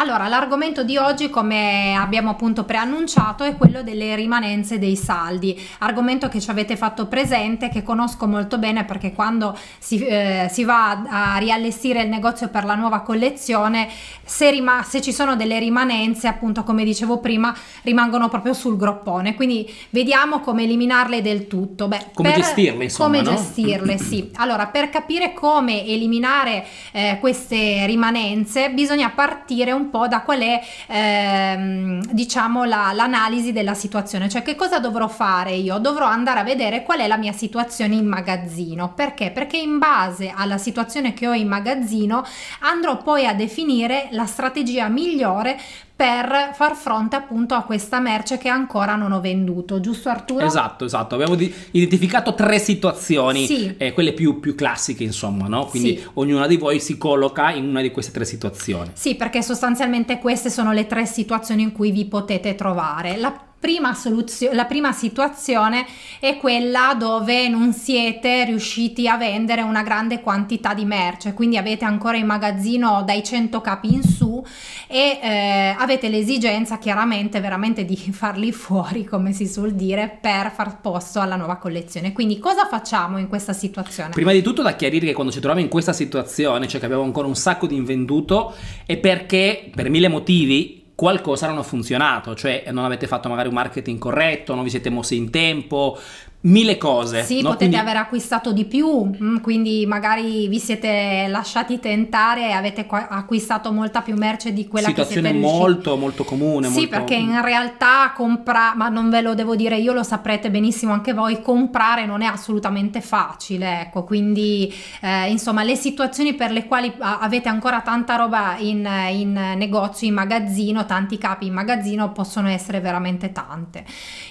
Allora, l'argomento di oggi, come abbiamo appunto preannunciato, è quello delle rimanenze dei saldi, argomento che ci avete fatto presente, che conosco molto bene perché quando si, eh, si va a riallestire il negozio per la nuova collezione, se, rima- se ci sono delle rimanenze, appunto come dicevo prima, rimangono proprio sul groppone, quindi vediamo come eliminarle del tutto. Beh, come gestirle, insomma. Come no? gestirle, sì. Allora, per capire come eliminare eh, queste rimanenze, bisogna partire un po' da qual è ehm, diciamo la, l'analisi della situazione, cioè che cosa dovrò fare io? Dovrò andare a vedere qual è la mia situazione in magazzino. Perché? Perché in base alla situazione che ho in magazzino andrò poi a definire la strategia migliore per far fronte appunto a questa merce che ancora non ho venduto, giusto Arturo? Esatto, esatto. Abbiamo di- identificato tre situazioni, sì. eh, quelle più, più, classiche, insomma, no? Quindi sì. ognuna di voi si colloca in una di queste tre situazioni. Sì, perché sostanzialmente queste sono le tre situazioni in cui vi potete trovare. La prima soluzio- la prima situazione è quella dove non siete riusciti a vendere una grande quantità di merce, quindi avete ancora in magazzino dai 100 capi in su e eh, avete l'esigenza chiaramente veramente di farli fuori, come si suol dire, per far posto alla nuova collezione. Quindi cosa facciamo in questa situazione? Prima di tutto da chiarire che quando ci troviamo in questa situazione, cioè che abbiamo ancora un sacco di invenduto, è perché per mille motivi qualcosa non ha funzionato, cioè non avete fatto magari un marketing corretto, non vi siete mossi in tempo, mille cose. Sì, no? potete quindi... aver acquistato di più, mm, quindi magari vi siete lasciati tentare e avete acquistato molta più merce di quella Situazione che siete riusciti. molto molto comune. Sì, molto... perché in realtà comprare, ma non ve lo devo dire io, lo saprete benissimo anche voi, comprare non è assolutamente facile, ecco, quindi eh, insomma le situazioni per le quali avete ancora tanta roba in, in negozio, in magazzino, tanti capi in magazzino possono essere veramente tante.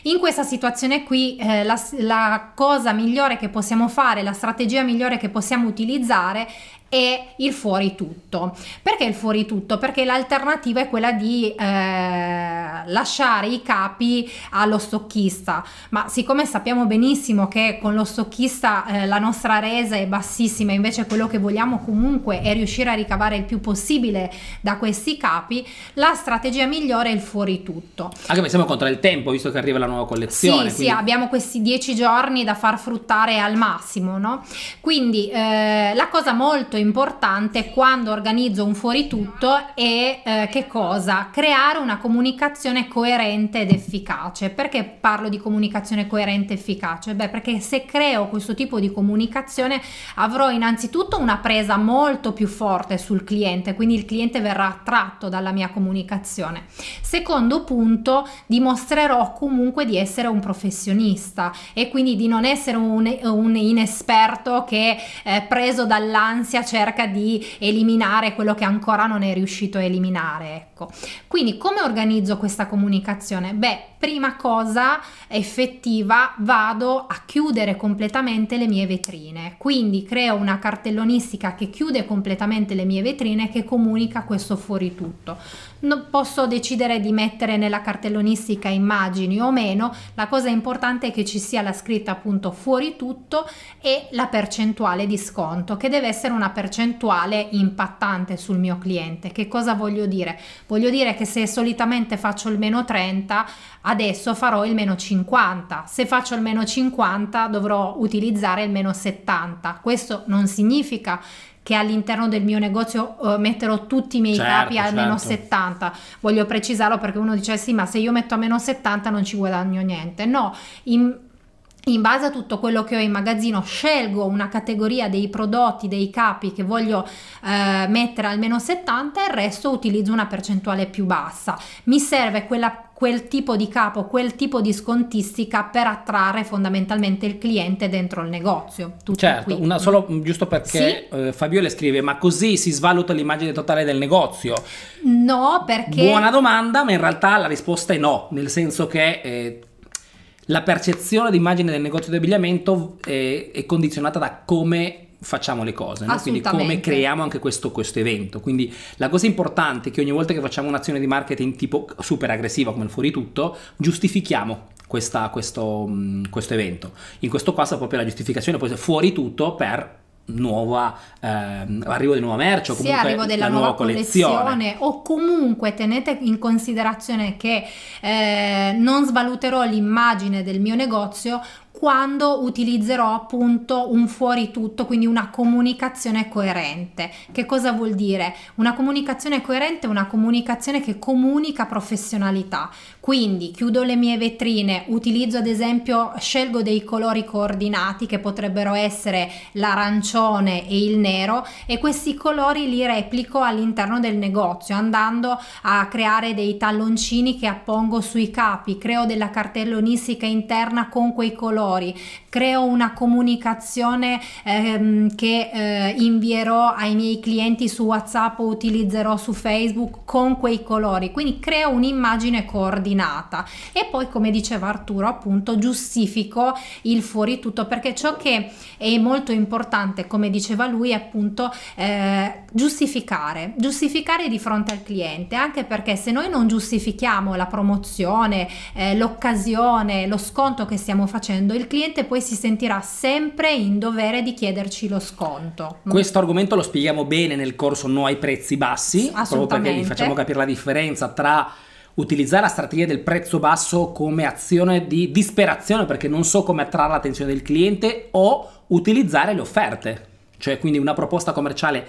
In questa situazione qui eh, la la cosa migliore che possiamo fare, la strategia migliore che possiamo utilizzare e il fuori tutto. Perché il fuori tutto? Perché l'alternativa è quella di eh, lasciare i capi allo stocchista, ma siccome sappiamo benissimo che con lo stocchista eh, la nostra resa è bassissima, invece quello che vogliamo comunque è riuscire a ricavare il più possibile da questi capi, la strategia migliore è il fuori tutto. Anche perché siamo contro il tempo, visto che arriva la nuova collezione. Sì, quindi... sì, abbiamo questi dieci giorni da far fruttare al massimo, no? Quindi eh, la cosa molto importante quando organizzo un fuori tutto è eh, che cosa? Creare una comunicazione coerente ed efficace. Perché parlo di comunicazione coerente ed efficace? Beh, perché se creo questo tipo di comunicazione avrò innanzitutto una presa molto più forte sul cliente, quindi il cliente verrà attratto dalla mia comunicazione. Secondo punto, dimostrerò comunque di essere un professionista e quindi di non essere un, un inesperto che eh, preso dall'ansia cerca di eliminare quello che ancora non è riuscito a eliminare. Ecco. Quindi come organizzo questa comunicazione? Beh, prima cosa effettiva vado a chiudere completamente le mie vetrine. Quindi creo una cartellonistica che chiude completamente le mie vetrine che comunica questo fuori tutto. Non posso decidere di mettere nella cartellonistica immagini o meno, la cosa importante è che ci sia la scritta appunto fuori tutto e la percentuale di sconto che deve essere una percentuale impattante sul mio cliente. Che cosa voglio dire? Voglio dire che se solitamente faccio il meno 30, adesso farò il meno 50. Se faccio il meno 50 dovrò utilizzare il meno 70. Questo non significa che all'interno del mio negozio uh, metterò tutti i miei certo, capi a certo. meno 70. Voglio precisarlo perché uno dice sì, ma se io metto a meno 70 non ci guadagno niente. No, in, in base a tutto quello che ho in magazzino scelgo una categoria dei prodotti, dei capi che voglio eh, mettere al meno 70 e il resto utilizzo una percentuale più bassa. Mi serve quella quel tipo di capo, quel tipo di scontistica per attrarre fondamentalmente il cliente dentro il negozio. Tutto certo, una, solo giusto perché sì? eh, Fabio le scrive: Ma così si svaluta l'immagine totale del negozio? No, perché. Buona domanda, ma in realtà la risposta è no, nel senso che. Eh, la percezione d'immagine del negozio di abbigliamento è, eh, è condizionata da come facciamo le cose, no? quindi come creiamo anche questo, questo, evento. Quindi la cosa importante è che ogni volta che facciamo un'azione di marketing tipo super aggressiva come il fuori tutto, giustifichiamo questa, questo, questo, evento. In questo caso proprio la giustificazione può essere fuori tutto per nuova ehm, arrivo di nuova merce o sì, arrivo della nuova, nuova collezione. collezione. o comunque tenete in considerazione che eh, non svaluterò l'immagine del mio negozio quando utilizzerò appunto un fuori tutto, quindi una comunicazione coerente. Che cosa vuol dire? Una comunicazione coerente è una comunicazione che comunica professionalità. Quindi chiudo le mie vetrine, utilizzo ad esempio, scelgo dei colori coordinati che potrebbero essere l'arancione e il nero e questi colori li replico all'interno del negozio andando a creare dei talloncini che appongo sui capi, creo della cartellonistica interna con quei colori. Creo una comunicazione ehm, che eh, invierò ai miei clienti su WhatsApp o utilizzerò su Facebook con quei colori, quindi creo un'immagine coordinata e poi come diceva Arturo appunto giustifico il fuori tutto perché ciò che è molto importante come diceva lui appunto eh, giustificare, giustificare di fronte al cliente anche perché se noi non giustifichiamo la promozione, eh, l'occasione, lo sconto che stiamo facendo il cliente poi si sentirà sempre in dovere di chiederci lo sconto. Questo argomento lo spieghiamo bene nel corso No ai prezzi bassi, proprio perché vi facciamo capire la differenza tra utilizzare la strategia del prezzo basso come azione di disperazione perché non so come attrarre l'attenzione del cliente o utilizzare le offerte, cioè quindi una proposta commerciale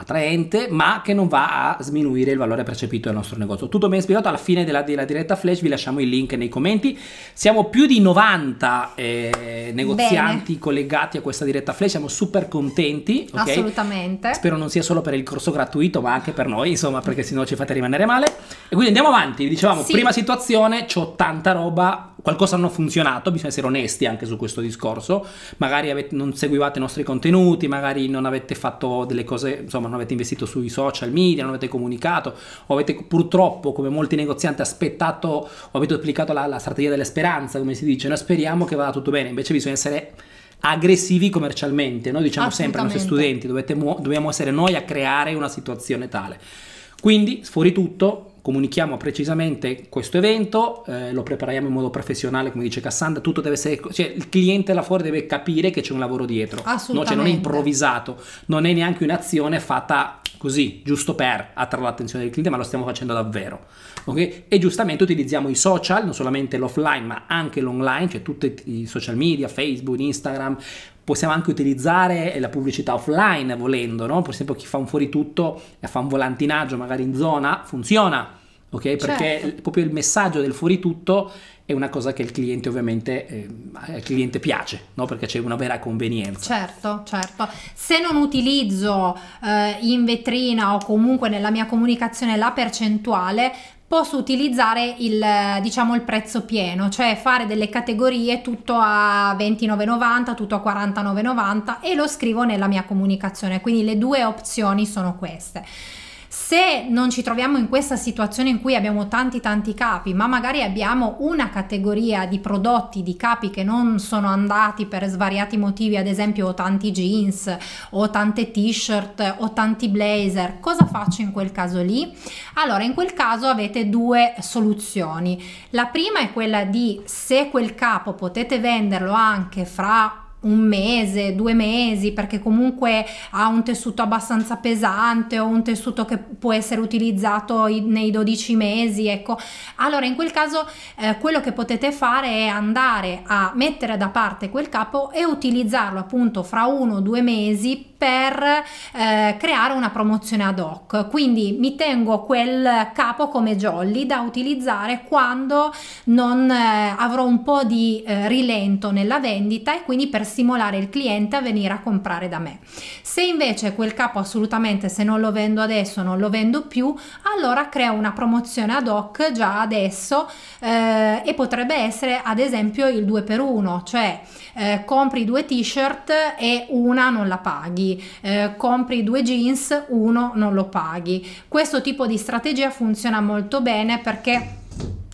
attraente ma che non va a sminuire il valore percepito del nostro negozio. Tutto ben spiegato, alla fine della, della diretta flash vi lasciamo il link nei commenti. Siamo più di 90 eh, negozianti Bene. collegati a questa diretta flash, siamo super contenti. Okay? Assolutamente. Spero non sia solo per il corso gratuito ma anche per noi, insomma, perché sennò ci fate rimanere male. E quindi andiamo avanti, dicevamo, sì. prima situazione, c'ho tanta roba, qualcosa non ha funzionato, bisogna essere onesti anche su questo discorso, magari avete, non seguivate i nostri contenuti, magari non avete fatto delle cose, insomma non avete investito sui social media, non avete comunicato, o avete purtroppo come molti negozianti aspettato o avete applicato la, la strategia della speranza, come si dice, noi speriamo che vada tutto bene, invece bisogna essere aggressivi commercialmente, noi diciamo sempre ai nostri studenti, dovete, dobbiamo essere noi a creare una situazione tale. Quindi, fuori tutto, comunichiamo precisamente questo evento, eh, lo prepariamo in modo professionale, come dice Cassandra, tutto deve essere, cioè il cliente là fuori deve capire che c'è un lavoro dietro, no? cioè non è improvvisato, non è neanche un'azione fatta così, giusto per attrarre l'attenzione del cliente, ma lo stiamo facendo davvero. Okay? E giustamente utilizziamo i social, non solamente l'offline, ma anche l'online, cioè tutti i social media, Facebook, Instagram, possiamo anche utilizzare la pubblicità offline volendo, no? Per esempio chi fa un fuori tutto e fa un volantinaggio magari in zona, funziona, ok? Perché certo. proprio il messaggio del fuori tutto è una cosa che il cliente ovviamente eh, al cliente piace, no? Perché c'è una vera convenienza. Certo, certo. Se non utilizzo eh, in vetrina o comunque nella mia comunicazione la percentuale, posso utilizzare il, diciamo, il prezzo pieno, cioè fare delle categorie tutto a 29,90, tutto a 49,90 e lo scrivo nella mia comunicazione. Quindi le due opzioni sono queste. Se non ci troviamo in questa situazione in cui abbiamo tanti tanti capi, ma magari abbiamo una categoria di prodotti, di capi che non sono andati per svariati motivi, ad esempio tanti jeans, o tante t-shirt, o tanti blazer, cosa faccio in quel caso lì? Allora, in quel caso avete due soluzioni. La prima è quella di se quel capo potete venderlo anche fra un mese, due mesi, perché comunque ha un tessuto abbastanza pesante o un tessuto che può essere utilizzato nei 12 mesi, ecco. Allora in quel caso eh, quello che potete fare è andare a mettere da parte quel capo e utilizzarlo appunto fra uno o due mesi per eh, creare una promozione ad hoc. Quindi mi tengo quel capo come jolly da utilizzare quando non eh, avrò un po' di eh, rilento nella vendita e quindi per stimolare il cliente a venire a comprare da me. Se invece quel capo assolutamente se non lo vendo adesso non lo vendo più, allora creo una promozione ad hoc già adesso eh, e potrebbe essere ad esempio il 2 per 1, cioè eh, compri due t-shirt e una non la paghi, eh, compri due jeans, uno non lo paghi. Questo tipo di strategia funziona molto bene perché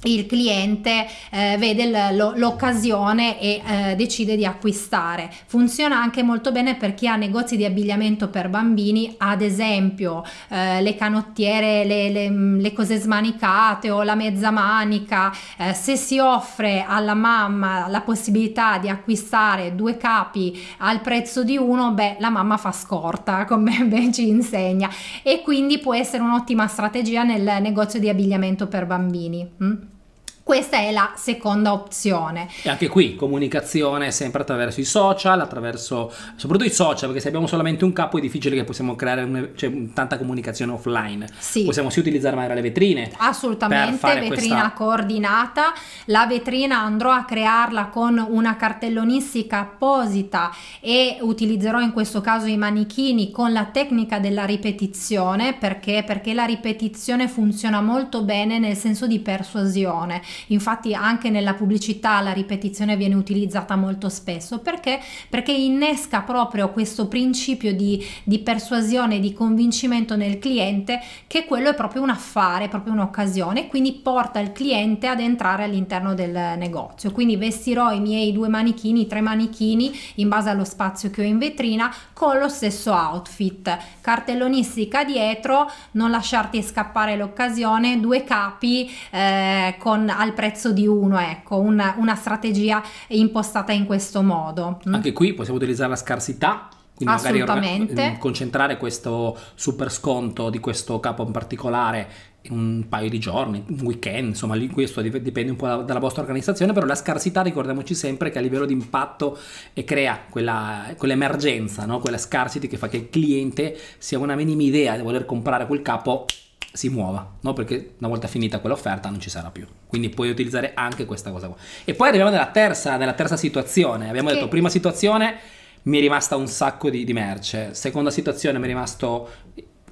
il cliente eh, vede l'occasione e eh, decide di acquistare. Funziona anche molto bene per chi ha negozi di abbigliamento per bambini, ad esempio eh, le canottiere, le, le, le, cose smanicate o la mezza manica. Eh, se si offre alla mamma la possibilità di acquistare due capi al prezzo di uno, beh, la mamma fa scorta, come ben ci insegna, e quindi può essere un'ottima strategia nel negozio di abbigliamento per bambini. Mm? Questa è la seconda opzione. E anche qui comunicazione sempre attraverso i social, attraverso soprattutto i social, perché se abbiamo solamente un capo è difficile che possiamo creare un, cioè, tanta comunicazione offline. Sì. Possiamo sì utilizzare magari le vetrine. Assolutamente, vetrina questa... coordinata. La vetrina andrò a crearla con una cartellonistica apposita e utilizzerò in questo caso i manichini con la tecnica della ripetizione perché, perché la ripetizione funziona molto bene nel senso di persuasione Infatti anche nella pubblicità la ripetizione viene utilizzata molto spesso perché? Perché innesca proprio questo principio di, di persuasione, di convincimento nel cliente che quello è proprio un affare, proprio un'occasione, quindi porta il cliente ad entrare all'interno del negozio. Quindi vestirò i miei due manichini, tre manichini in base allo spazio che ho in vetrina con lo stesso outfit. Cartellonistica dietro, non lasciarti scappare l'occasione, due capi eh, con al prezzo di uno, ecco, una, una strategia impostata in questo modo. Mm. Anche qui possiamo utilizzare la scarsità quindi Assolutamente. magari concentrare questo super sconto di questo capo in particolare in un paio di giorni, un weekend, insomma, questo dipende un po' dalla vostra organizzazione, però la scarsità ricordiamoci sempre che a livello di impatto crea quella, quell'emergenza, no? quella scarsity che fa che il cliente sia una minima idea di voler comprare quel capo si muova, no? Perché una volta finita quell'offerta non ci sarà più. Quindi puoi utilizzare anche questa cosa qua. E poi arriviamo nella terza, nella terza situazione. Abbiamo che... detto, prima situazione mi è rimasta un sacco di, di merce. Seconda situazione mi è rimasto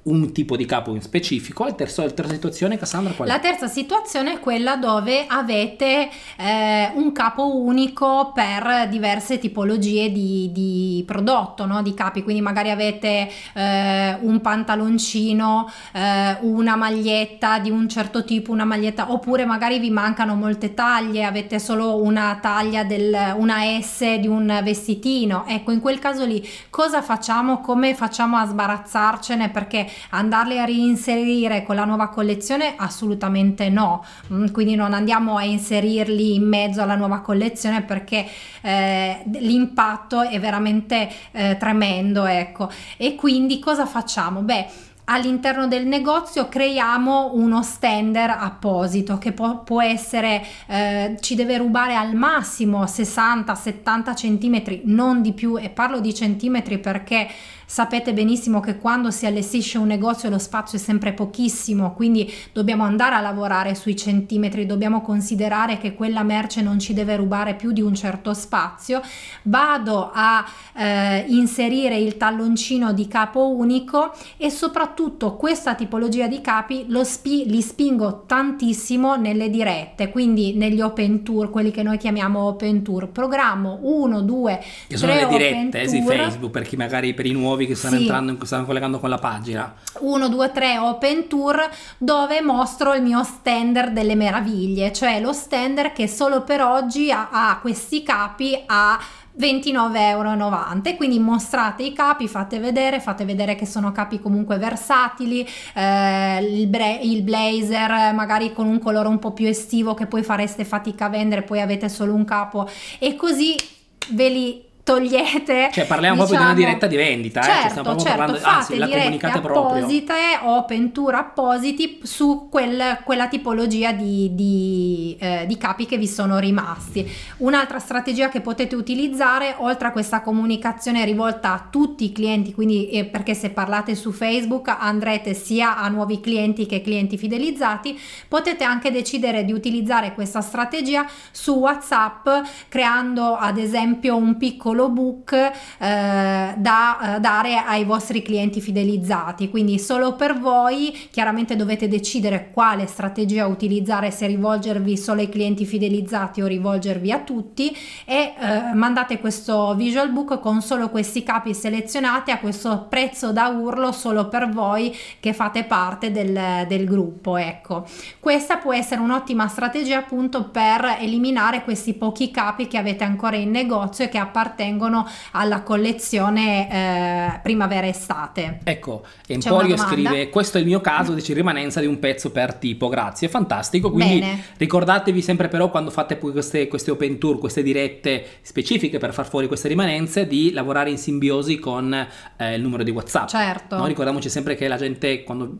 un tipo di capo in specifico. La terza, la terza situazione, Cassandra, qual è? La terza situazione è quella dove avete eh, un capo unico per diverse tipologie di, di prodotto, no? di capi, quindi magari avete eh, un pantaloncino, eh, una maglietta di un certo tipo, una maglietta, oppure magari vi mancano molte taglie, avete solo una taglia del, una S di un vestitino. Ecco, in quel caso lì cosa facciamo? Come facciamo a sbarazzarcene? Perché andarli a reinserire con la nuova collezione? Assolutamente no. Mm, quindi non andiamo a inserirli in mezzo alla nuova collezione perché eh, l'impatto è veramente eh, tremendo ecco. E quindi cosa facciamo? Beh all'interno del negozio creiamo uno stender apposito che può, può essere eh, ci deve rubare al massimo 60 70 centimetri non di più e parlo di centimetri perché Sapete benissimo che quando si allestisce un negozio lo spazio è sempre pochissimo, quindi dobbiamo andare a lavorare sui centimetri, dobbiamo considerare che quella merce non ci deve rubare più di un certo spazio. Vado a eh, inserire il talloncino di capo unico e soprattutto questa tipologia di capi spi- li spingo tantissimo nelle dirette, quindi negli open tour, quelli che noi chiamiamo open tour. Programmo 1, 2, 3 che sono le dirette eh, su Facebook per chi magari per i nuovi nuovi che stanno sì. entrando, stanno collegando con la pagina. 1, 2, 3 Open Tour dove mostro il mio standard delle meraviglie, cioè lo standard che solo per oggi ha, ha questi capi a 29,90 euro quindi mostrate i capi fate vedere fate vedere che sono capi comunque versatili eh, il, bre- il, blazer magari con un colore un po' più estivo che poi fareste fatica a vendere poi avete solo un capo e così ve li togliete. Cioè parliamo diciamo, proprio di una diciamo, diretta di vendita, certo, eh? stiamo proprio certo, parlando, anzi la comunicate apposite, proprio. open tour appositi su quel, quella tipologia di, di, eh, di, capi che vi sono rimasti. Un'altra strategia che potete utilizzare, oltre a questa comunicazione rivolta a tutti i clienti, quindi eh, perché se parlate su Facebook andrete sia a nuovi clienti che clienti fidelizzati, potete anche decidere di utilizzare questa strategia su WhatsApp creando ad esempio un piccolo piccolo book eh, da eh, dare ai vostri clienti fidelizzati. Quindi solo per voi, chiaramente dovete decidere quale strategia utilizzare, se rivolgervi solo ai clienti fidelizzati o rivolgervi a tutti e eh, mandate questo visual book con solo questi capi selezionati a questo prezzo da urlo solo per voi che fate parte del, del gruppo. Ecco, questa può essere un'ottima strategia appunto per eliminare questi pochi capi che avete ancora in negozio e che appartengono alla collezione eh, primavera-estate. Ecco, Emporio scrive: Questo è il mio caso, dice rimanenza di un pezzo per tipo. Grazie, fantastico. Quindi Bene. ricordatevi sempre, però, quando fate queste, queste open tour, queste dirette specifiche per far fuori queste rimanenze, di lavorare in simbiosi con eh, il numero di WhatsApp. Certo. No? Ricordiamoci sempre che la gente quando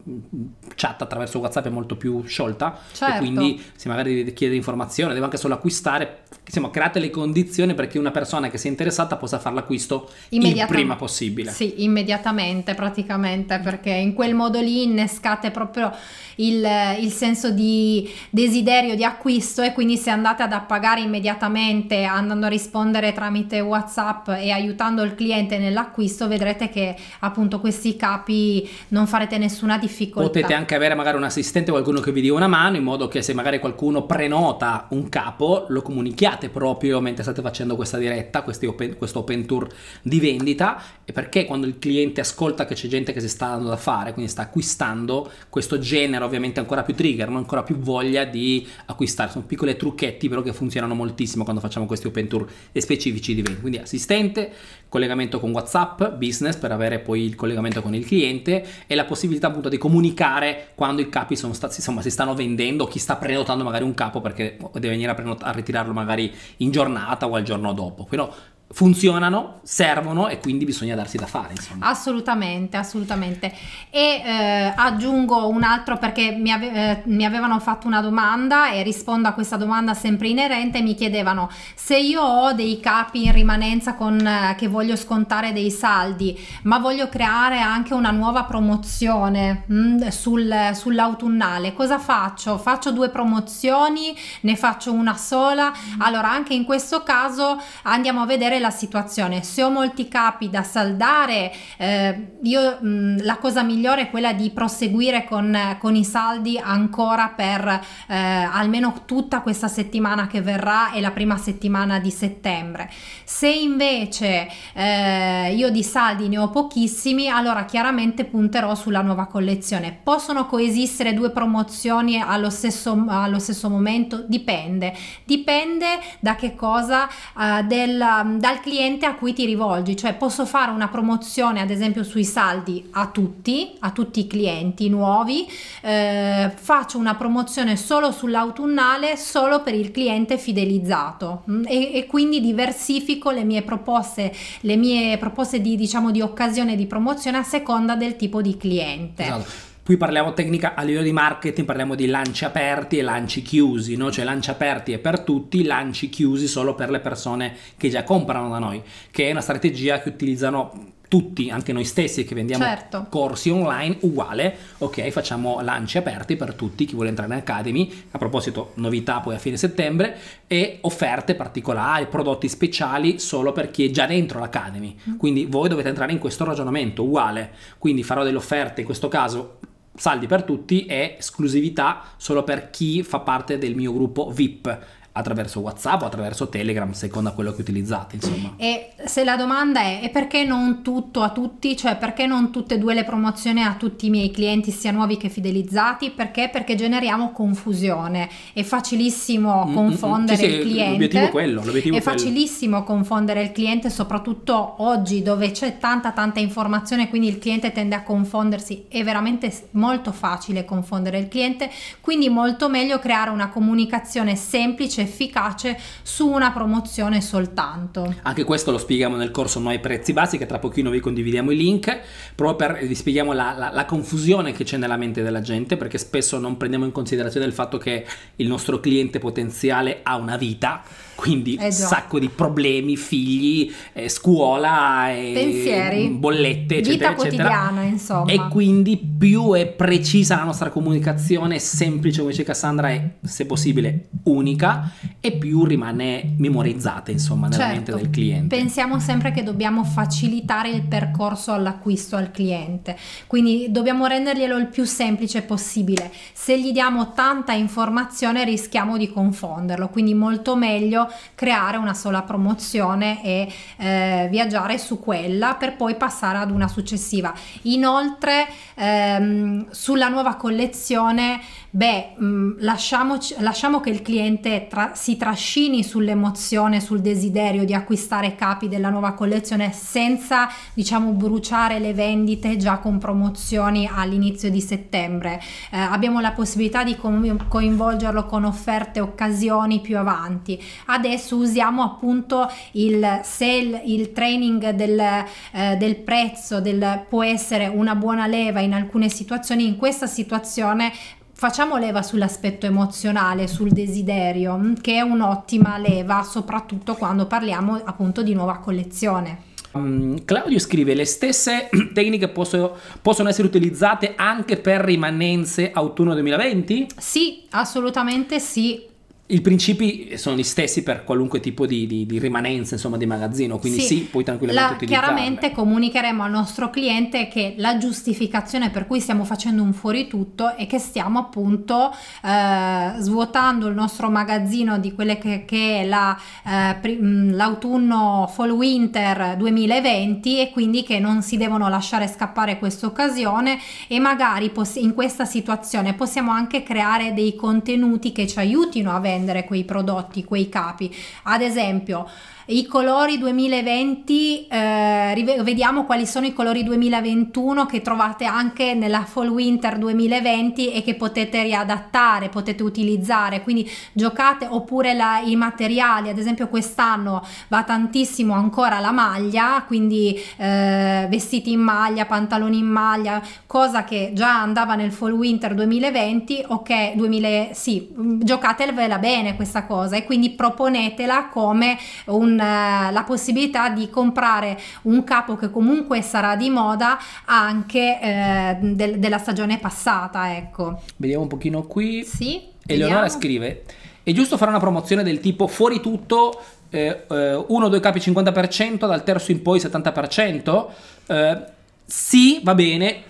chatta attraverso WhatsApp è molto più sciolta certo. e quindi se magari chiede informazione, deve anche solo acquistare, insomma, create le condizioni perché una persona che sia interessata possa fare l'acquisto il prima possibile. Sì, immediatamente praticamente, perché in quel modo lì innescate proprio il, il, senso di desiderio di acquisto e quindi se andate ad appagare immediatamente andando a rispondere tramite whatsapp e aiutando il cliente nell'acquisto vedrete che appunto questi capi non farete nessuna difficoltà potete anche avere magari un assistente qualcuno che vi dia una mano in modo che se magari qualcuno prenota un capo lo comunichiate proprio mentre state facendo questa diretta open, questo open tour di vendita e perché quando il cliente ascolta che c'è gente che si sta dando da fare quindi sta acquistando questo genera ovviamente ancora più trigger, ancora più voglia di acquistare. Sono piccoli trucchetti però che funzionano moltissimo quando facciamo questi open tour specifici di vendita. Quindi assistente, collegamento con WhatsApp, business per avere poi il collegamento con il cliente e la possibilità appunto di comunicare quando i capi sono stati, insomma, si stanno vendendo, chi sta prenotando magari un capo perché deve venire a, prenot- a ritirarlo magari in giornata o al giorno dopo. Però funzionano, servono e quindi bisogna darsi da fare. Insomma. Assolutamente, assolutamente. E eh, aggiungo un altro perché mi, ave- eh, mi, avevano fatto una domanda e rispondo a questa domanda sempre inerente. Mi chiedevano se io ho dei capi in rimanenza con, eh, che voglio scontare dei saldi, ma voglio creare anche una nuova promozione mh, mm, sul, sull'autunnale, cosa faccio? Faccio due promozioni, ne faccio una sola. Allora, anche in questo caso andiamo a vedere la situazione. Se ho molti capi da saldare, eh, io mh, la cosa migliore è quella di proseguire con, con i saldi ancora per eh, almeno tutta questa settimana che verrà e la prima settimana di settembre. Se invece eh, io di saldi ne ho pochissimi, allora chiaramente punterò sulla nuova collezione. Possono coesistere due promozioni allo stesso, allo stesso momento? Dipende, dipende da che cosa uh, del, dal dal cliente a cui ti rivolgi, cioè posso fare una promozione ad esempio sui saldi a tutti, a tutti i clienti nuovi, eh, faccio una promozione solo sull'autunnale solo per il cliente fidelizzato mm, e, e, quindi diversifico le mie proposte, le mie proposte di diciamo di occasione di promozione a seconda del tipo di cliente. Esatto. Qui parliamo tecnica a livello di marketing, parliamo di lanci aperti e lanci chiusi, no? Cioè lanci aperti è per tutti, lanci chiusi solo per le persone che già comprano da noi, che è una strategia che utilizzano tutti, anche noi stessi che vendiamo certo. corsi online, uguale, ok, facciamo lanci aperti per tutti, chi vuole entrare in Academy, a proposito novità poi a fine settembre, e offerte particolari, prodotti speciali solo per chi è già dentro l'Academy, mm. quindi voi dovete entrare in questo ragionamento, uguale, quindi farò delle offerte in questo caso saldi per tutti e esclusività solo per chi fa parte del mio gruppo VIP attraverso WhatsApp o attraverso Telegram, secondo quello che utilizzate, insomma. E se la domanda è e perché non tutto a tutti, cioè perché non tutte e due le promozioni a tutti i miei clienti, sia nuovi che fidelizzati? Perché? Perché generiamo confusione. È facilissimo mm, confondere mm, sì, il cliente. L'obiettivo è quello, l'obiettivo è, quello. facilissimo confondere il cliente, soprattutto oggi dove c'è tanta tanta informazione, quindi il cliente tende a confondersi, è veramente molto facile confondere il cliente, quindi molto meglio creare una comunicazione semplice efficace su una promozione soltanto. Anche questo lo spieghiamo nel corso Noi Prezzi Bassi che tra pochino vi condividiamo i link, proprio per vi spieghiamo la, la, la confusione che c'è nella mente della gente perché spesso non prendiamo in considerazione il fatto che il nostro cliente potenziale ha una vita quindi eh un sacco di problemi, figli, eh, scuola, eh, pensieri, bollette, eccetera, vita quotidiana, insomma. E quindi più è precisa la nostra comunicazione, semplice come dice Cassandra, è se possibile unica e più rimane memorizzata insomma nella certo. mente del cliente. Pensiamo sempre che dobbiamo facilitare il percorso all'acquisto al cliente, quindi dobbiamo renderglielo il più semplice possibile. Se gli diamo tanta informazione rischiamo di confonderlo, quindi molto meglio creare una sola promozione e eh, viaggiare su quella per poi passare ad una successiva. Inoltre ehm, sulla nuova collezione, beh, mh, mm, lasciamo che il cliente tra, si trascini sull'emozione, sul desiderio di acquistare capi della nuova collezione senza, diciamo, bruciare le vendite già con promozioni all'inizio di settembre. Eh, abbiamo la possibilità di coinvolgerlo con offerte occasioni più avanti. Adesso usiamo appunto il sale, il training del, eh, del prezzo del, può essere una buona leva in alcune situazioni. In questa situazione facciamo leva sull'aspetto emozionale, sul desiderio, mm, che è un'ottima leva, soprattutto quando parliamo appunto di nuova collezione. Um, Claudio scrive: Le stesse tecniche posso, possono essere utilizzate anche per rimanenze autunno 2020? Sì, assolutamente sì. I principi sono gli stessi per qualunque tipo di, di, di rimanenza insomma, di magazzino, quindi sì, sì puoi tranquillamente la, Chiaramente comunicheremo al nostro cliente che la giustificazione per cui stiamo facendo un fuori tutto è che stiamo appunto eh, svuotando il nostro magazzino di quelle che, che è la, eh, l'autunno fall winter 2020 e quindi che non si devono lasciare scappare questa occasione e magari in questa situazione possiamo anche creare dei contenuti che ci aiutino a vendere vendere quei prodotti, quei capi. Ad esempio, i colori 2020 eh, vediamo quali sono i colori 2021 che trovate anche nella fall winter 2020 e che potete riadattare potete utilizzare. Quindi giocate oppure la, i materiali. Ad esempio quest'anno va tantissimo ancora la maglia quindi eh, vestiti in maglia pantaloni in maglia cosa che già andava nel fall winter 2020 ok 2000 sì giocatevela bene questa cosa e quindi proponetela come un eh, la possibilità di comprare un capo che comunque sarà di moda anche eh, del, della stagione passata ecco. Vediamo un pochino qui. Sì Eleonora scrive è giusto fare una promozione del tipo fuori tutto eh, eh, uno o due capi 50% dal terzo in poi 70% eh, sì va bene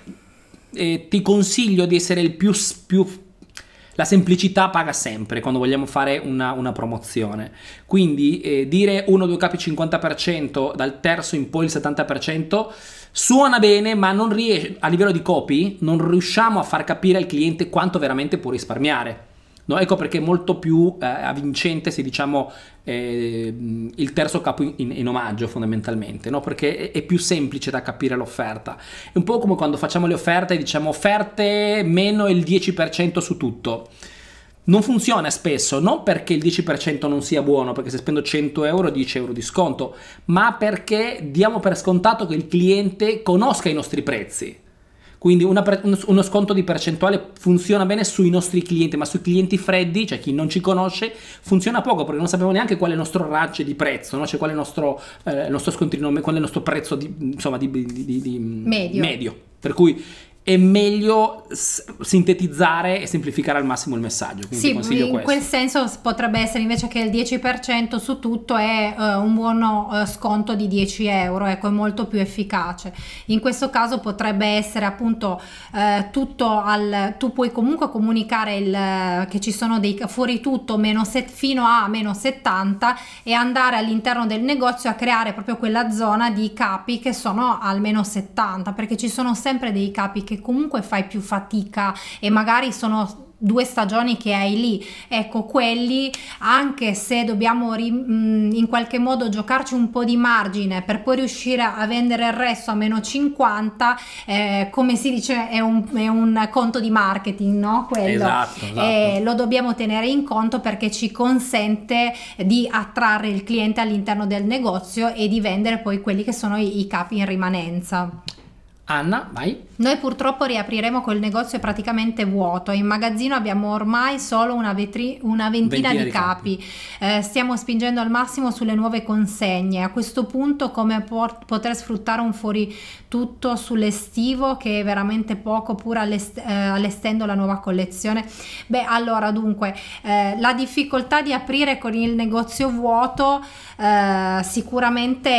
ti consiglio di essere il più, più la semplicità paga sempre quando vogliamo fare una, una promozione. Quindi eh, dire 1, 2 capi 50%, dal terzo in poi il 70%, suona bene, ma non riesce, a livello di copy non riusciamo a far capire al cliente quanto veramente può risparmiare. No? Ecco perché è molto più eh, avvincente se diciamo eh, il terzo capo in, in omaggio fondamentalmente, no? perché è, è, più semplice da capire l'offerta. È un po' come quando facciamo le offerte e diciamo offerte meno il 10% su tutto. Non funziona spesso, non perché il 10% non sia buono, perché se spendo 100 euro 10 euro di sconto, ma perché diamo per scontato che il cliente conosca i nostri prezzi. Quindi una, uno sconto di percentuale funziona bene sui nostri clienti, ma sui clienti freddi, cioè chi non ci conosce, funziona poco perché non sappiamo neanche qual è il nostro range di prezzo, no? cioè qual è il nostro, eh, il nostro scontrino, qual è il nostro prezzo di, insomma, di, di, di medio. medio. Per cui è meglio sintetizzare e semplificare al massimo il messaggio. Sì, in questo. quel senso potrebbe essere invece che il 10% su tutto è uh, un buono uh, sconto di 10 euro, ecco, è molto più efficace. In questo caso potrebbe essere appunto uh, tutto al... tu puoi comunque comunicare il, che ci sono dei fuori tutto meno set, fino a meno 70 e andare all'interno del negozio a creare proprio quella zona di capi che sono al meno 70 perché ci sono sempre dei capi che che comunque fai più fatica e magari sono due stagioni che hai lì. Ecco quelli anche se dobbiamo ri, mh, in qualche modo giocarci un po' di margine per poi riuscire a vendere il resto a meno 50 eh, come si dice è un, è un, conto di marketing no? Quello. Esatto, esatto. Eh, lo dobbiamo tenere in conto perché ci consente di attrarre il cliente all'interno del negozio e di vendere poi quelli che sono i, i capi in rimanenza. Anna vai Noi purtroppo riapriremo quel negozio praticamente vuoto. In magazzino abbiamo ormai solo una, vetri- una ventina, ventina, di, capi. capi. Eh, stiamo spingendo al massimo sulle nuove consegne. A questo punto, come por- poter sfruttare un fuori tutto sull'estivo che è veramente poco, pur all'est- eh, allestendo la nuova collezione? Beh, allora dunque, eh, la difficoltà di aprire con il negozio vuoto eh, sicuramente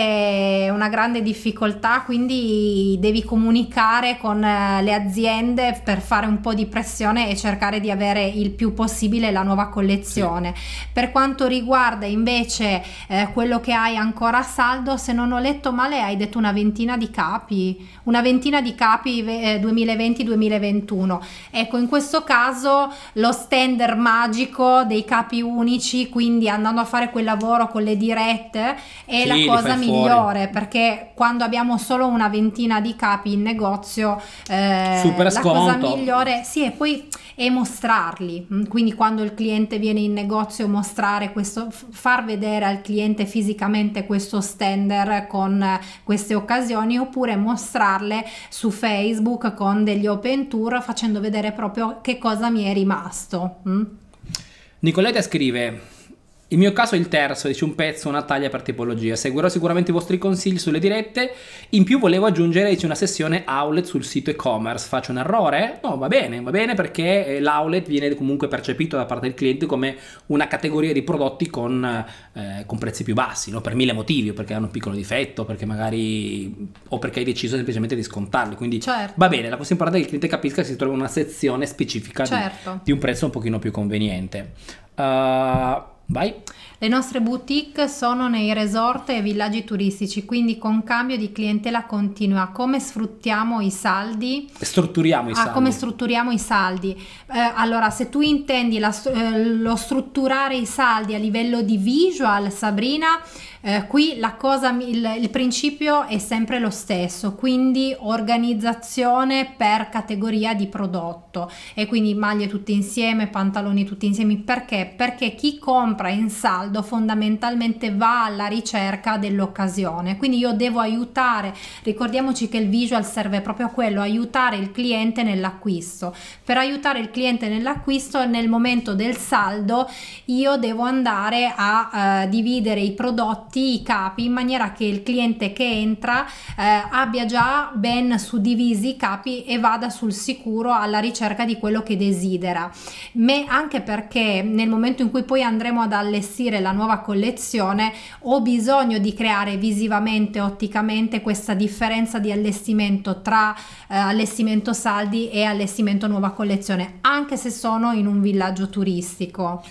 è una grande difficoltà, quindi devi comunicare con eh, le aziende per fare un po' di pressione e cercare di avere il più possibile la nuova collezione. Sì. Per quanto riguarda invece eh, quello che hai ancora a saldo, se non ho letto male hai detto una ventina di capi, una ventina di capi eh, 2020-2021. Ecco, in questo caso lo standard magico dei capi unici, quindi andando a fare quel lavoro con le dirette è sì, la cosa migliore fuori. perché quando abbiamo solo una ventina di capi in negozio eh, Super la cosa migliore sì, e poi è mostrarli. Mm, quindi quando il cliente viene in negozio mostrare questo, far vedere al cliente fisicamente questo stander con queste occasioni oppure mostrarle su Facebook con degli open tour facendo vedere proprio che cosa mi è rimasto. Mm? Nicoletta scrive il mio caso è il terzo, dice un pezzo, una taglia per tipologia. Seguirò sicuramente i vostri consigli sulle dirette. In più volevo aggiungere dice, una sessione outlet sul sito e-commerce. Faccio un errore? No, va bene, va bene perché eh, l'outlet viene comunque percepito da parte del cliente come una categoria di prodotti con, eh, con prezzi più bassi, no? per mille motivi, o perché hanno un piccolo difetto, perché magari o perché hai deciso semplicemente di scontarli. Quindi certo. va bene, la cosa importante è che il cliente capisca che si trova una sezione specifica certo. di, di, un prezzo un pochino più conveniente. Uh, Vai. Le nostre boutique sono nei resort e villaggi turistici, quindi con cambio di clientela continua. Come sfruttiamo i saldi? Strutturiamo i ah, saldi. Come strutturiamo i saldi? Eh, allora, se tu intendi la, eh, lo strutturare i saldi a livello di visual, Sabrina, eh, qui la cosa, il, il, principio è sempre lo stesso, quindi organizzazione per categoria di prodotto e quindi maglie tutte insieme, pantaloni tutti insieme. Perché? Perché chi compra in saldo fondamentalmente va alla ricerca dell'occasione. Quindi io devo aiutare, ricordiamoci che il visual serve proprio a quello, aiutare il cliente nell'acquisto. Per aiutare il cliente nell'acquisto nel momento del saldo io devo andare a uh, dividere i prodotti i capi in maniera che il cliente che entra eh, abbia già ben suddivisi i capi e vada sul sicuro alla ricerca di quello che desidera. Me, anche perché nel momento in cui poi andremo ad allestire la nuova collezione ho bisogno di creare visivamente, otticamente questa differenza di allestimento tra eh, allestimento saldi e allestimento nuova collezione, anche se sono in un villaggio turistico.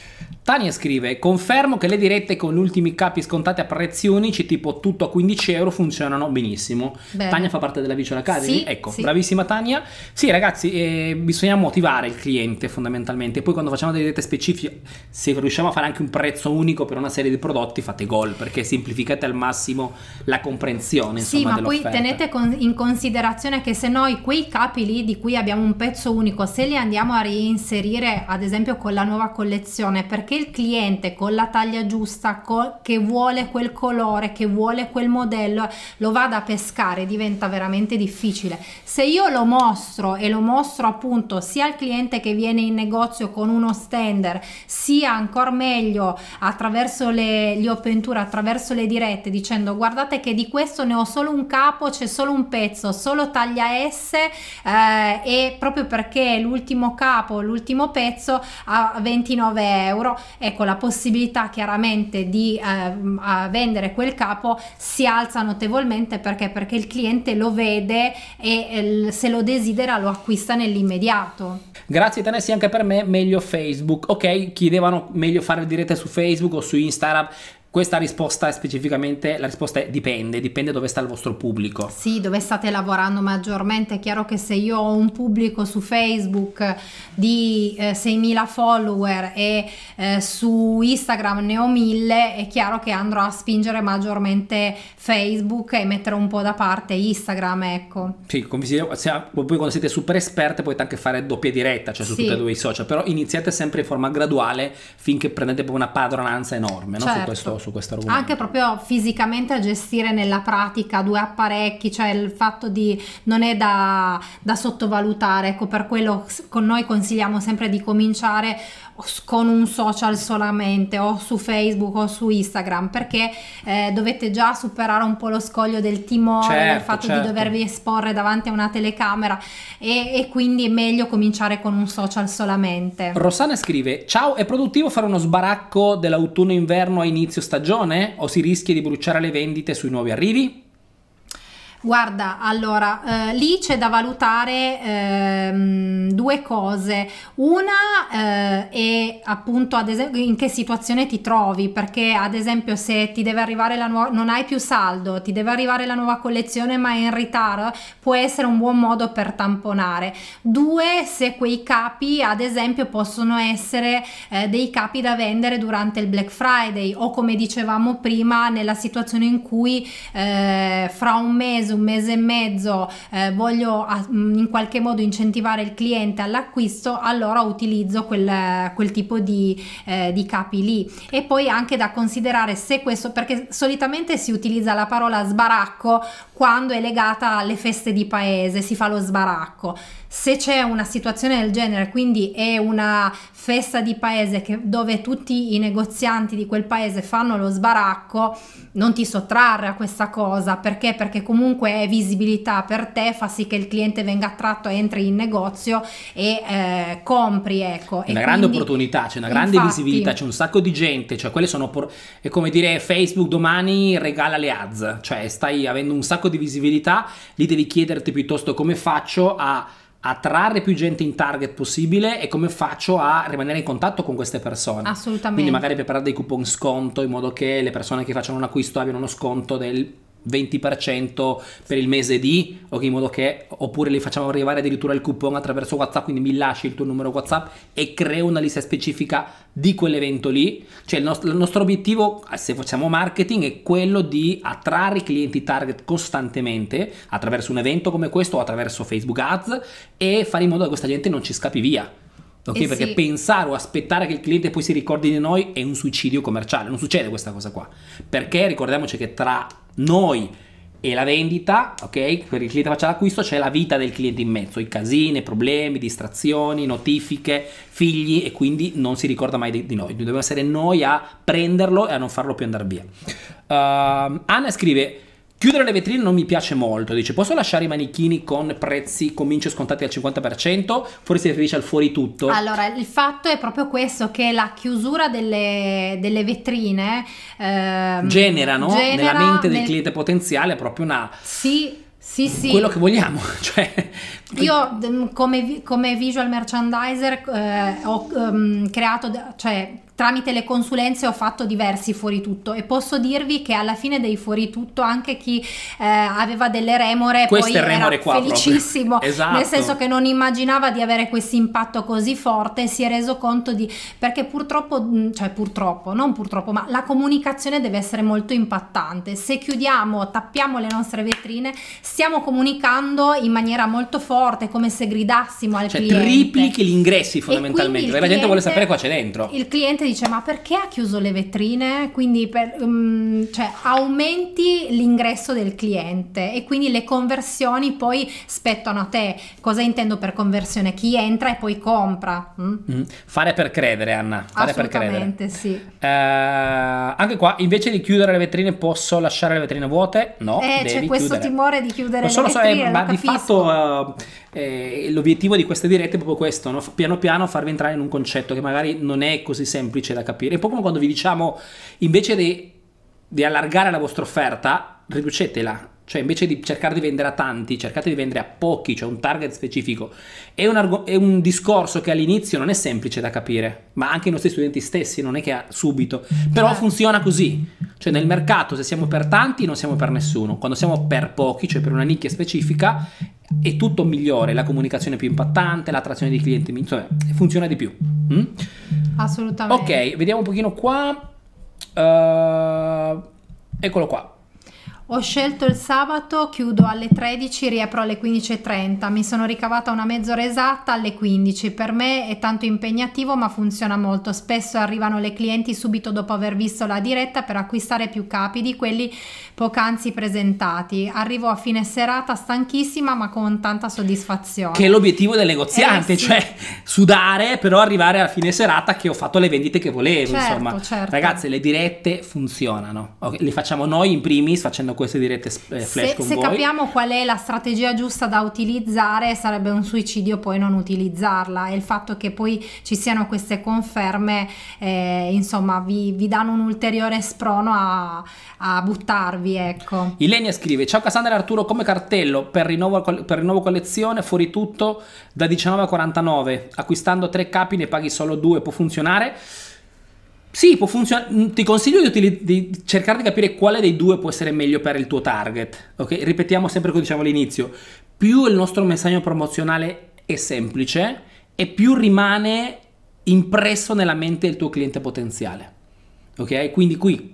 Tania scrive: Confermo che le dirette con gli ultimi capi scontati a prezzi unici, tipo tutto a 15 euro, funzionano benissimo. Bene. Tania fa parte della Visual Academy? Sì, ecco, sì. bravissima Tania. Sì, ragazzi, eh, bisogna motivare il cliente fondamentalmente. Poi quando facciamo delle dirette specifiche, se riusciamo a fare anche un prezzo unico per una serie di prodotti, fate gol perché semplificate al massimo la comprensione. Insomma, sì, ma poi tenete con, in considerazione che se noi quei capi lì di cui abbiamo un pezzo unico, se li andiamo a reinserire, ad esempio con la nuova collezione, perché il cliente con la taglia giusta, co- che vuole quel colore, che vuole quel modello, lo vada a pescare, diventa veramente difficile. Se io lo mostro e lo mostro appunto sia al cliente che viene in negozio con uno stander, sia ancora meglio attraverso le, gli open tour, attraverso le dirette, dicendo guardate che di questo ne ho solo un capo, c'è solo un pezzo, solo taglia S eh, e proprio perché l'ultimo capo, l'ultimo pezzo a 29 euro, ecco la possibilità chiaramente di eh, vendere quel capo si alza notevolmente perché perché il cliente lo vede e se lo desidera lo acquista nell'immediato. Grazie Tennessee anche per me meglio Facebook. Ok chiedevano meglio fare dirette su Facebook o su Instagram questa risposta è specificamente, la risposta è dipende, dipende dove sta il vostro pubblico. Sì, dove state lavorando maggiormente. È chiaro che se io ho un pubblico su Facebook di eh, 6.000 follower e eh, su Instagram ne ho 1.000, è chiaro che andrò a spingere maggiormente Facebook e mettere un po' da parte Instagram, ecco. Sì, come si, se, poi quando siete super esperte potete anche fare doppia diretta, cioè su sì. tutti e due i social, però iniziate sempre in forma graduale finché prendete una padronanza enorme certo. no, su, certo. questo, su questo argomento. Anche proprio fisicamente a gestire nella pratica due apparecchi, cioè il fatto di non è da, da sottovalutare, ecco per quello con noi consigliamo sempre di cominciare con un social solamente o su Facebook o su Instagram perché eh, dovete già superare un po' lo scoglio del timore, certo, del fatto certo. di dovervi esporre davanti a una telecamera e, e, quindi è meglio cominciare con un social solamente. Rossana scrive: Ciao, è produttivo fare uno sbaracco dell'autunno-inverno a inizio stagione o si rischia di bruciare le vendite sui nuovi arrivi? Guarda, allora, eh, lì c'è da valutare ehm, due cose. Una eh, è appunto ad esempio in che situazione ti trovi, perché ad esempio se ti deve arrivare la nuova, non hai più saldo, ti deve arrivare la nuova collezione ma è in ritardo, può essere un buon modo per tamponare. Due, se quei capi ad esempio possono essere eh, dei capi da vendere durante il Black Friday o come dicevamo prima nella situazione in cui eh, fra un mese un mese e mezzo eh, voglio a, mm, in qualche modo incentivare il cliente all'acquisto, allora utilizzo quel, quel tipo di, eh, di capi lì. E poi anche da considerare se questo, perché solitamente si utilizza la parola sbaracco quando è legata alle feste di paese, si fa lo sbaracco. Se c'è una situazione del genere, quindi è una festa di paese che, dove tutti i negozianti di quel paese fanno lo sbaracco, non ti sottrarre a questa cosa perché? Perché comunque è visibilità per te, fa sì che il cliente venga attratto, entri in negozio e eh, compri. Ecco. È una grande quindi, opportunità, c'è una grande infatti, visibilità, c'è un sacco di gente, cioè quelle sono por- è come dire Facebook domani regala le ads, cioè stai avendo un sacco di visibilità, lì devi chiederti piuttosto come faccio a attrarre più gente in target possibile e come faccio a rimanere in contatto con queste persone. Assolutamente. Quindi magari preparare dei coupon sconto in modo che le persone che facciano un acquisto abbiano uno sconto del 20% per il mese di, okay, in modo che oppure li facciamo arrivare addirittura il coupon attraverso WhatsApp, quindi mi lasci il tuo numero WhatsApp e creo una lista specifica di quell'evento lì. Cioè il nostro, il nostro obiettivo, se facciamo marketing, è quello di attrarre i clienti target costantemente attraverso un evento come questo o attraverso Facebook Ads e fare in modo che questa gente non ci scappi via. Ok, eh perché sì. pensare o aspettare che il cliente poi si ricordi di noi è un suicidio commerciale, non succede questa cosa qua. Perché ricordiamoci che tra noi e la vendita, ok? Per il cliente faccia l'acquisto c'è la vita del cliente in mezzo, i casini, problemi, distrazioni, notifiche, figli e quindi non si ricorda mai di, di noi. Dobbiamo essere noi a prenderlo e a non farlo più andare via. Uh, Anna scrive Chiudere le vetrine non mi piace molto, dice posso lasciare i manichini con prezzi comincio scontati al 50%? Forse si riferisce al fuori tutto. Allora, il fatto è proprio questo, che la chiusura delle, delle vetrine eh, generano genera nella mente del nel... cliente potenziale proprio una... Sì, sì, sì. quello che vogliamo. Cioè... Io come, come visual merchandiser eh, ho um, creato, cioè tramite le consulenze ho fatto diversi fuori tutto. E posso dirvi che alla fine dei fuori tutto anche chi eh, aveva delle remore Questo poi remore era felicissimo. Esatto. nel senso che non immaginava di avere questo impatto così forte si è reso conto di perché purtroppo cioè purtroppo non purtroppo ma la comunicazione deve essere molto impattante. Se chiudiamo tappiamo le nostre vetrine stiamo comunicando in maniera molto forte come se gridassimo al cioè, cliente triplichi gli ingressi fondamentalmente perché la gente vuole sapere qua c'è dentro il cliente dice ma perché ha chiuso le vetrine? Quindi per, um, cioè, aumenti l'ingresso del cliente e quindi le conversioni poi spettano a te. Cosa intendo per conversione? Chi entra e poi compra. Mm? Mm. Fare per credere Anna, fare per credere. sì. Eh, anche qua invece di chiudere le vetrine posso lasciare le vetrine vuote? No, eh, c'è questo chiudere. timore di chiudere lo le so, vetrine. So, eh, ma di fatto... Uh, eh, l'obiettivo di queste dirette è proprio questo, no? piano piano farvi entrare in un concetto che magari non è così semplice da capire. È un po' come quando vi diciamo, invece di, di allargare la vostra offerta, riducetela. Cioè, invece di cercare di vendere a tanti, cercate di vendere a pochi, cioè un target specifico. È un, arg- è un, discorso che all'inizio non è semplice da capire, ma anche i nostri studenti stessi non è che subito. Però funziona così. Cioè, nel mercato, se siamo per tanti, non siamo per nessuno. Quando siamo per pochi, cioè per una nicchia specifica, è tutto migliore, la comunicazione più impattante, l'attrazione di clienti, insomma, funziona di più. Mm? Assolutamente. Ok, vediamo un pochino qua. Uh, eccolo qua. Ho scelto il sabato, chiudo alle 13, riapro alle 15.30. Mi sono ricavata una mezz'ora esatta alle 15. Per me è tanto impegnativo ma funziona molto. Spesso arrivano le clienti subito dopo aver visto la diretta per acquistare più capi di quelli poc'anzi presentati. Arrivo a fine serata stanchissima ma con tanta soddisfazione. Che è l'obiettivo del negoziante, eh, sì. cioè sudare però arrivare a fine serata che ho fatto le vendite che volevo. Certo, insomma, certo. ragazzi, le dirette funzionano. Okay, le facciamo noi in primis facendo fanno queste dirette eh, flash se, con se voi. capiamo qual è la strategia giusta da utilizzare sarebbe un suicidio poi non utilizzarla. E il fatto che poi ci siano queste conferme eh, insomma vi, vi, danno un ulteriore sprono a, a, buttarvi ecco. Ilenia scrive ciao Cassandra e Arturo come cartello per rinnovo, per rinnovo collezione fuori tutto da 19,49 acquistando tre capi ne paghi solo due può funzionare sì, può funzionare. Mm, ti consiglio di, utili- di, cercare di capire quale dei due può essere meglio per il tuo target. Ok? Ripetiamo sempre come diciamo all'inizio: più il nostro messaggio promozionale è semplice e più rimane impresso nella mente del tuo cliente potenziale. Ok? Quindi qui,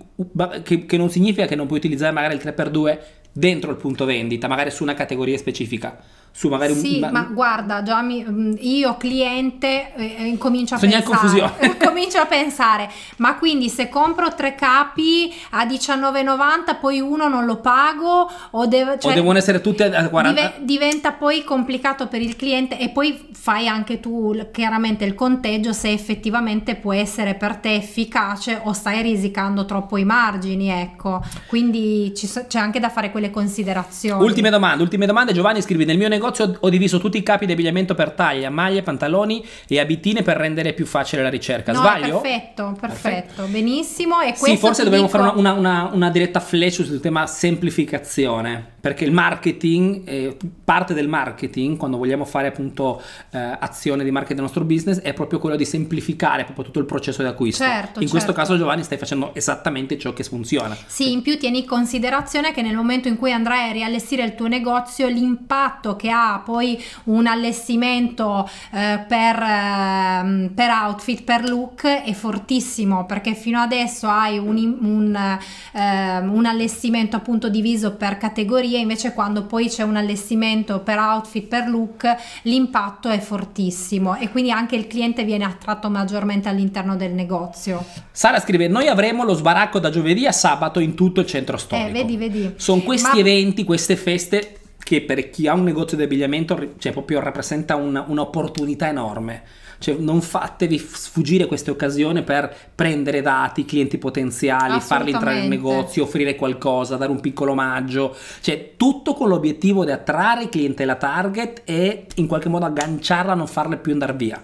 che, che non significa che non puoi utilizzare magari il 3x2 dentro il punto vendita, magari su una categoria specifica su magari sì, un... ma guarda, già mi, mm, io cliente eh, incomincio a Sogna pensare, comincio a pensare, ma quindi se compro tre capi a 19,90 poi uno non lo pago o, deve, cioè, o devono essere tutte a 40? Dive, diventa poi complicato per il cliente e poi fai anche tu chiaramente il conteggio se effettivamente può essere per te efficace o stai risicando troppo i margini, ecco. Quindi so, c'è anche da fare quelle considerazioni. Ultime domande, ultime domande, Giovanni scrivi nel mio negozio negozio ho diviso tutti i capi di abbigliamento per taglia, maglie, pantaloni e abitine per rendere più facile la ricerca. No, Sbaglio? Perfetto, perfetto, benissimo. E sì, forse dobbiamo dico... fare una, una, una, diretta flash sul tema semplificazione, perché il marketing, eh, parte del marketing, quando vogliamo fare appunto eh, azione di marketing del nostro business, è proprio quello di semplificare proprio tutto il processo di acquisto. Certo, in certo. questo caso Giovanni stai facendo esattamente ciò che funziona. Sì, in più tieni in considerazione che nel momento in cui andrai a riallestire il tuo negozio, l'impatto che ha poi un allestimento eh, per, eh, per, outfit, per look è fortissimo perché fino adesso hai un, un, eh, un allestimento appunto diviso per categorie invece quando poi c'è un allestimento per outfit, per look l'impatto è fortissimo e quindi anche il cliente viene attratto maggiormente all'interno del negozio. Sara scrive noi avremo lo sbaracco da giovedì a sabato in tutto il centro storico. Eh, vedi, vedi. Sono questi Ma... eventi, queste feste che per chi ha un negozio di abbigliamento cioè, proprio rappresenta un, un'opportunità enorme. Cioè, non fatevi sfuggire queste occasioni per prendere dati, clienti potenziali, farli entrare nel negozio, offrire qualcosa, dare un piccolo omaggio. Cioè, tutto con l'obiettivo di attrarre clientela target e in qualche modo agganciarla a non farle più andare via.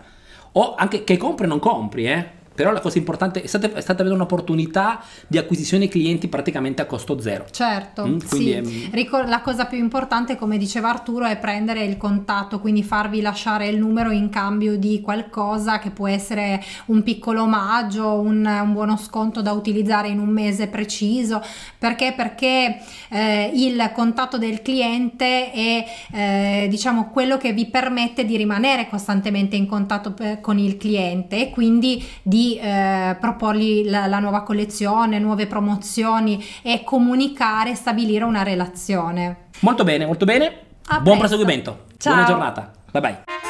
O anche che compri o non compri, eh però la cosa importante è stata, è stata avere un'opportunità di acquisizione clienti praticamente a costo zero. Certo, mm, sì. È... Ricor- la cosa più importante, come diceva Arturo, è prendere il contatto, quindi farvi lasciare il numero in cambio di qualcosa che può essere un piccolo omaggio, un, un buono sconto da utilizzare in un mese preciso. Perché? Perché eh, il contatto del cliente è eh, diciamo quello che vi permette di rimanere costantemente in contatto per, eh, con il cliente e quindi di eh, proporgli la, la, nuova collezione, nuove promozioni e comunicare, stabilire una relazione. Molto bene, molto bene. A Buon presto. proseguimento. Ciao. Buona giornata. Bye bye.